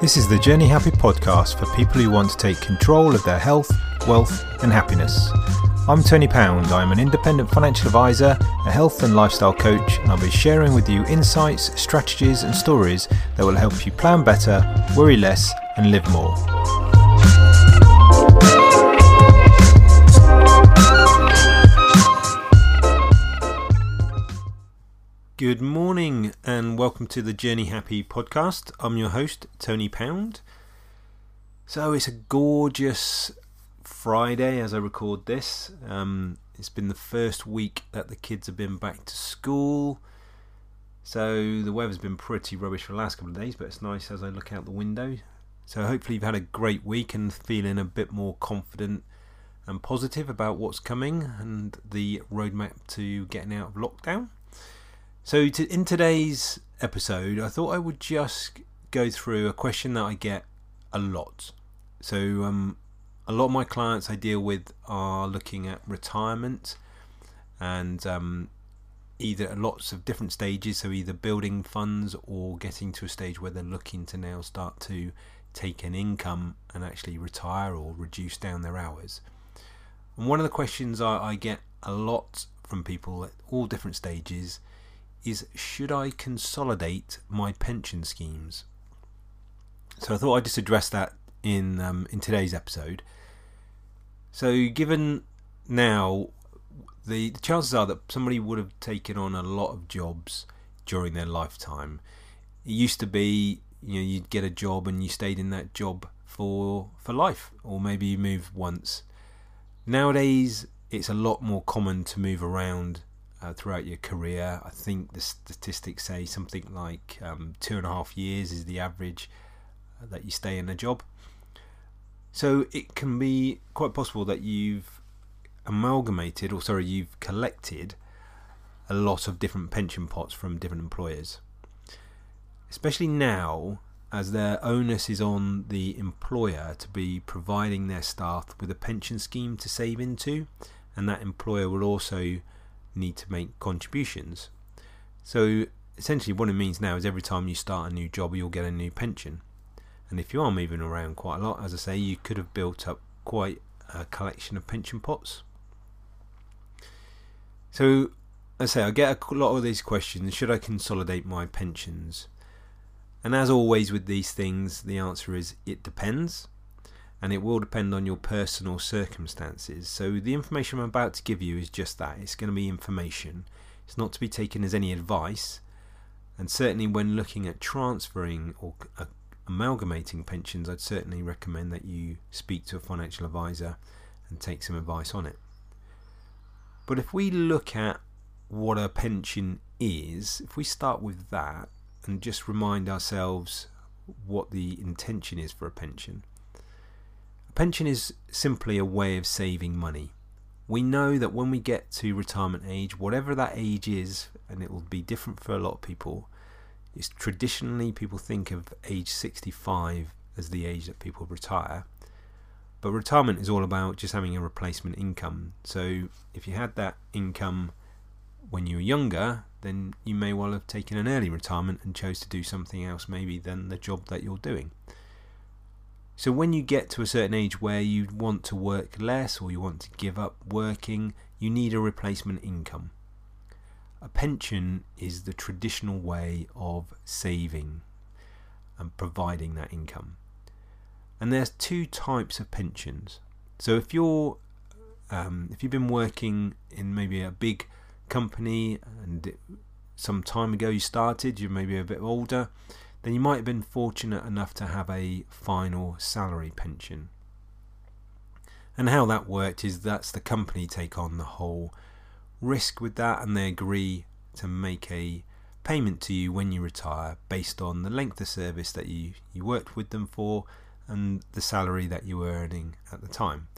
This is the Journey Happy podcast for people who want to take control of their health, wealth, and happiness. I'm Tony Pound. I'm an independent financial advisor, a health and lifestyle coach, and I'll be sharing with you insights, strategies, and stories that will help you plan better, worry less, and live more. Good morning and welcome to the Journey Happy podcast. I'm your host, Tony Pound. So it's a gorgeous Friday as I record this. Um, it's been the first week that the kids have been back to school. So the weather's been pretty rubbish for the last couple of days, but it's nice as I look out the window. So hopefully you've had a great week and feeling a bit more confident and positive about what's coming and the roadmap to getting out of lockdown. So, to, in today's episode, I thought I would just go through a question that I get a lot. So, um, a lot of my clients I deal with are looking at retirement and um, either lots of different stages, so either building funds or getting to a stage where they're looking to now start to take an income and actually retire or reduce down their hours. And one of the questions I, I get a lot from people at all different stages is should I consolidate my pension schemes? So I thought I'd just address that in um, in today's episode. So given now the, the chances are that somebody would have taken on a lot of jobs during their lifetime. It used to be you know you'd get a job and you stayed in that job for for life or maybe you move once. Nowadays it's a lot more common to move around uh, throughout your career. I think the statistics say something like um, two and a half years is the average uh, that you stay in a job. So it can be quite possible that you've amalgamated, or sorry, you've collected a lot of different pension pots from different employers. Especially now, as their onus is on the employer to be providing their staff with a pension scheme to save into, and that employer will also need to make contributions. So essentially, what it means now is every time you start a new job, you'll get a new pension. And if you are moving around quite a lot, as I say, you could have built up quite a collection of pension pots. So, as I say, I get a lot of these questions should I consolidate my pensions? And as always with these things, the answer is it depends and it will depend on your personal circumstances. So, the information I'm about to give you is just that it's going to be information. It's not to be taken as any advice, and certainly when looking at transferring or uh, amalgamating pensions, I'd certainly recommend that you speak to a financial advisor and take some advice on it. But if we look at what a pension is, if we start with that and just remind ourselves what the intention is for a pension, a pension is simply a way of saving money. We know that when we get to retirement age, whatever that age is, and it will be different for a lot of people, is traditionally people think of age 65 as the age that people retire. But retirement is all about just having a replacement income. So if you had that income when you were younger, then you may well have taken an early retirement and chose to do something else maybe than the job that you're doing. So when you get to a certain age where you want to work less or you want to give up working, you need a replacement income. A pension is the traditional way of saving and providing that income. And there's two types of pensions. So if you're um, if you've been working in maybe a big company and some time ago you started, you're maybe a bit older, then you might have been fortunate enough to have a final salary pension. And how that worked is that's the company take on the whole risk with that and they agree to make a payment to you when you retire based on the length of service that you, you worked with them for and the salary that you were earning at the time.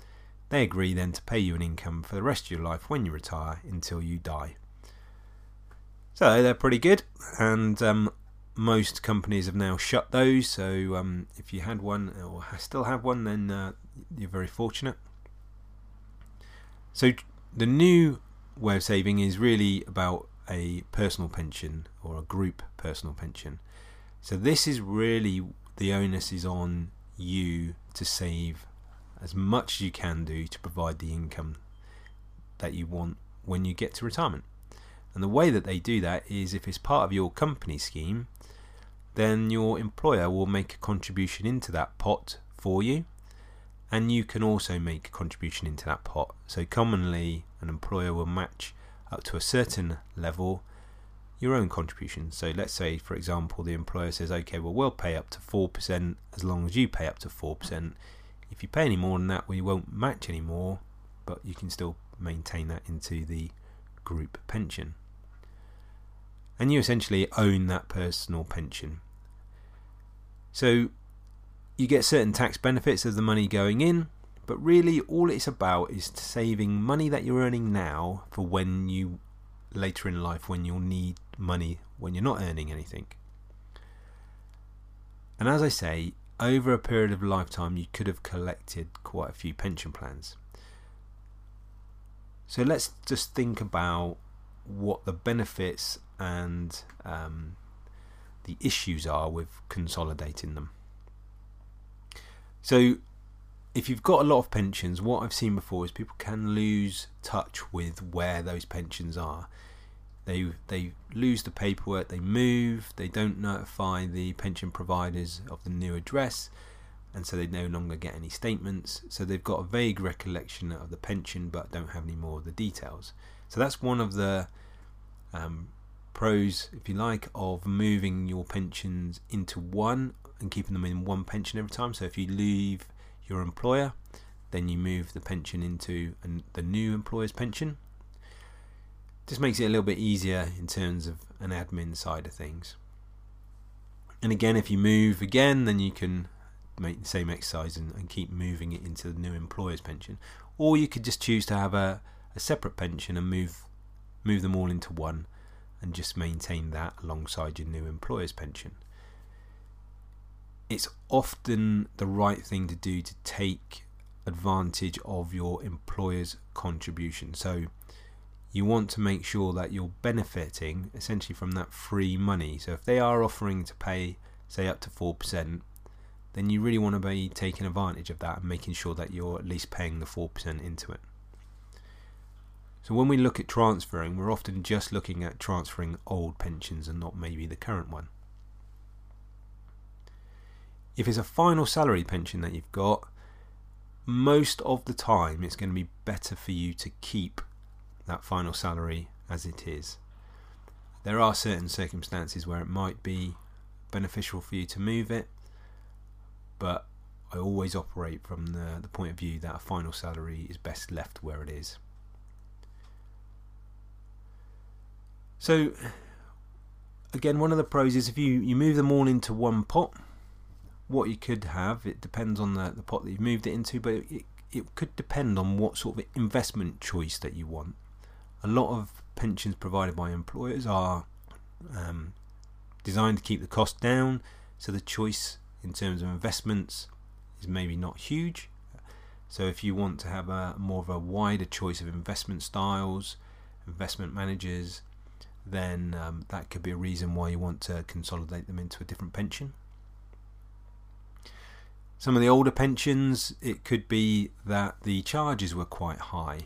They agree then to pay you an income for the rest of your life when you retire until you die. So they're pretty good, and um, most companies have now shut those. So um, if you had one or still have one, then uh, you're very fortunate. So the new way of saving is really about a personal pension or a group personal pension. So this is really the onus is on you to save as much as you can do to provide the income that you want when you get to retirement. And the way that they do that is if it's part of your company scheme, then your employer will make a contribution into that pot for you, and you can also make a contribution into that pot. So, commonly, an employer will match up to a certain level your own contribution. So, let's say, for example, the employer says, okay, well, we'll pay up to 4% as long as you pay up to 4%. If you pay any more than that, we won't match any more, but you can still maintain that into the group pension. And you essentially own that personal pension. So you get certain tax benefits of the money going in, but really all it's about is saving money that you're earning now for when you later in life when you'll need money when you're not earning anything. And as I say, over a period of lifetime you could have collected quite a few pension plans. So let's just think about what the benefits and um, the issues are with consolidating them. So, if you've got a lot of pensions, what I've seen before is people can lose touch with where those pensions are. They they lose the paperwork, they move, they don't notify the pension providers of the new address, and so they no longer get any statements. So they've got a vague recollection of the pension, but don't have any more of the details. So that's one of the um, pros, if you like, of moving your pensions into one and keeping them in one pension every time. So if you leave your employer, then you move the pension into an, the new employer's pension. Just makes it a little bit easier in terms of an admin side of things. And again, if you move again, then you can make the same exercise and, and keep moving it into the new employer's pension. Or you could just choose to have a, a separate pension and move move them all into one and just maintain that alongside your new employer's pension it's often the right thing to do to take advantage of your employer's contribution. So you want to make sure that you're benefiting essentially from that free money. So if they are offering to pay, say, up to 4%, then you really want to be taking advantage of that and making sure that you're at least paying the 4% into it. So when we look at transferring, we're often just looking at transferring old pensions and not maybe the current one. If it's a final salary pension that you've got, most of the time it's going to be better for you to keep that final salary as it is. There are certain circumstances where it might be beneficial for you to move it, but I always operate from the, the point of view that a final salary is best left where it is. So, again, one of the pros is if you, you move them all into one pot, what you could have, it depends on the, the pot that you've moved it into, but it, it could depend on what sort of investment choice that you want. A lot of pensions provided by employers are um, designed to keep the cost down, so the choice in terms of investments is maybe not huge. So if you want to have a more of a wider choice of investment styles, investment managers, then um, that could be a reason why you want to consolidate them into a different pension. Some of the older pensions, it could be that the charges were quite high.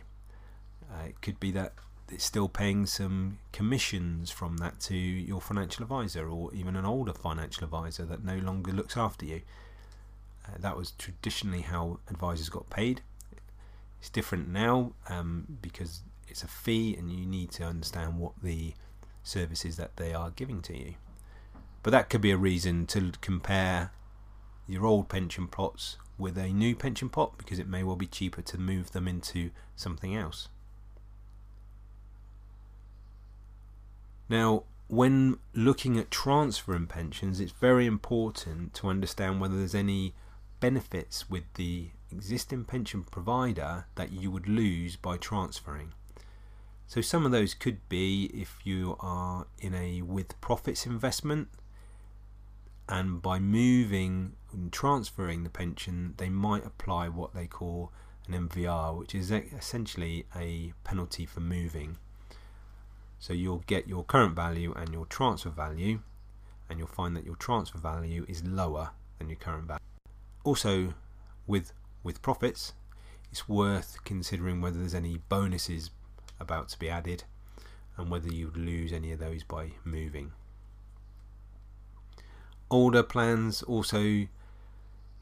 Uh, it could be that it's still paying some commissions from that to your financial advisor or even an older financial advisor that no longer looks after you. Uh, that was traditionally how advisors got paid. It's different now um, because it's a fee and you need to understand what the services that they are giving to you. But that could be a reason to compare your old pension pots with a new pension pot because it may well be cheaper to move them into something else. Now, when looking at transferring pensions, it's very important to understand whether there's any benefits with the existing pension provider that you would lose by transferring. So, some of those could be if you are in a with profits investment, and by moving and transferring the pension, they might apply what they call an MVR, which is essentially a penalty for moving. So you'll get your current value and your transfer value, and you'll find that your transfer value is lower than your current value. Also, with with profits, it's worth considering whether there's any bonuses about to be added and whether you would lose any of those by moving. Older plans also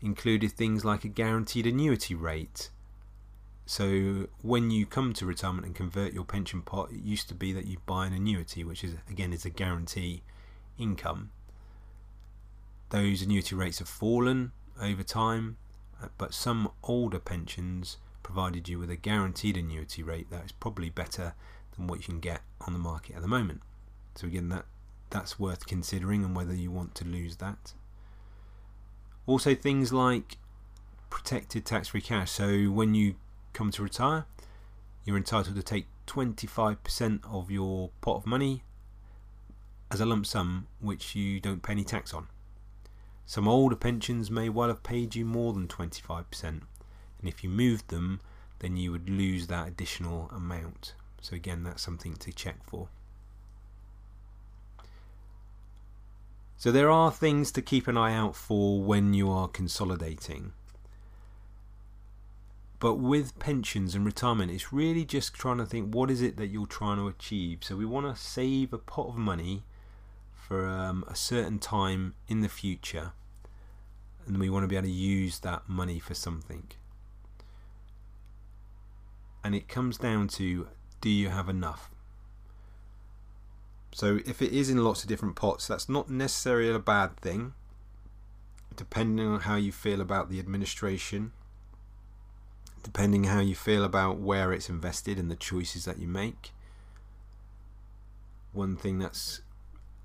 included things like a guaranteed annuity rate. So when you come to retirement and convert your pension pot, it used to be that you buy an annuity, which is again is a guarantee income. Those annuity rates have fallen over time, uh, but some older pensions provided you with a guaranteed annuity rate that is probably better than what you can get on the market at the moment. So again, that that's worth considering and whether you want to lose that. Also, things like protected tax-free cash. So when you come to retire, you're entitled to take 25% of your pot of money as a lump sum, which you don't pay any tax on. Some older pensions may well have paid you more than 25%, and if you moved them, then you would lose that additional amount. So, again, that's something to check for. So, there are things to keep an eye out for when you are consolidating. But with pensions and retirement, it's really just trying to think what is it that you're trying to achieve. So, we want to save a pot of money for um, a certain time in the future, and we want to be able to use that money for something. And it comes down to do you have enough? So, if it is in lots of different pots, that's not necessarily a bad thing, depending on how you feel about the administration, depending how you feel about where it's invested and the choices that you make. One thing that's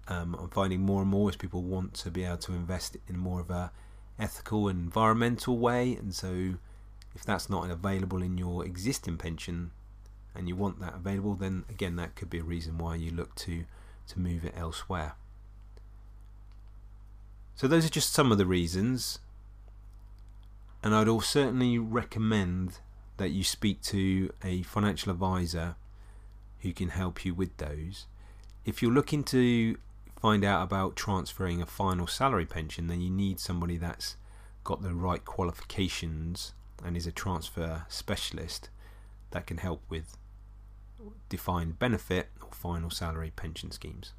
um, I'm finding more and more is people want to be able to invest in more of a ethical and environmental way, and so if that's not available in your existing pension and you want that available, then again that could be a reason why you look to to move it elsewhere. So those are just some of the reasons, and I'd all certainly recommend that you speak to a financial advisor who can help you with those. If you're looking to find out about transferring a final salary pension, then you need somebody that's got the right qualifications and is a transfer specialist that can help with defined benefit or final salary pension schemes.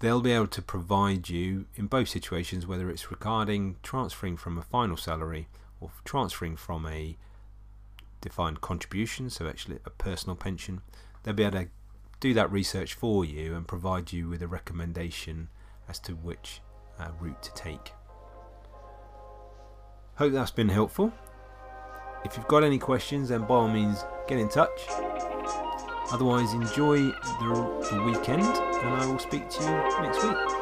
They'll be able to provide you in both situations, whether it's regarding transferring from a final salary or transferring from a defined contribution, so actually a personal pension, they'll be able to do that research for you and provide you with a recommendation as to which uh, route to take. Hope that's been helpful. If you've got any questions, then by all means get in touch. Otherwise, enjoy the, the weekend, and I will speak to you next week.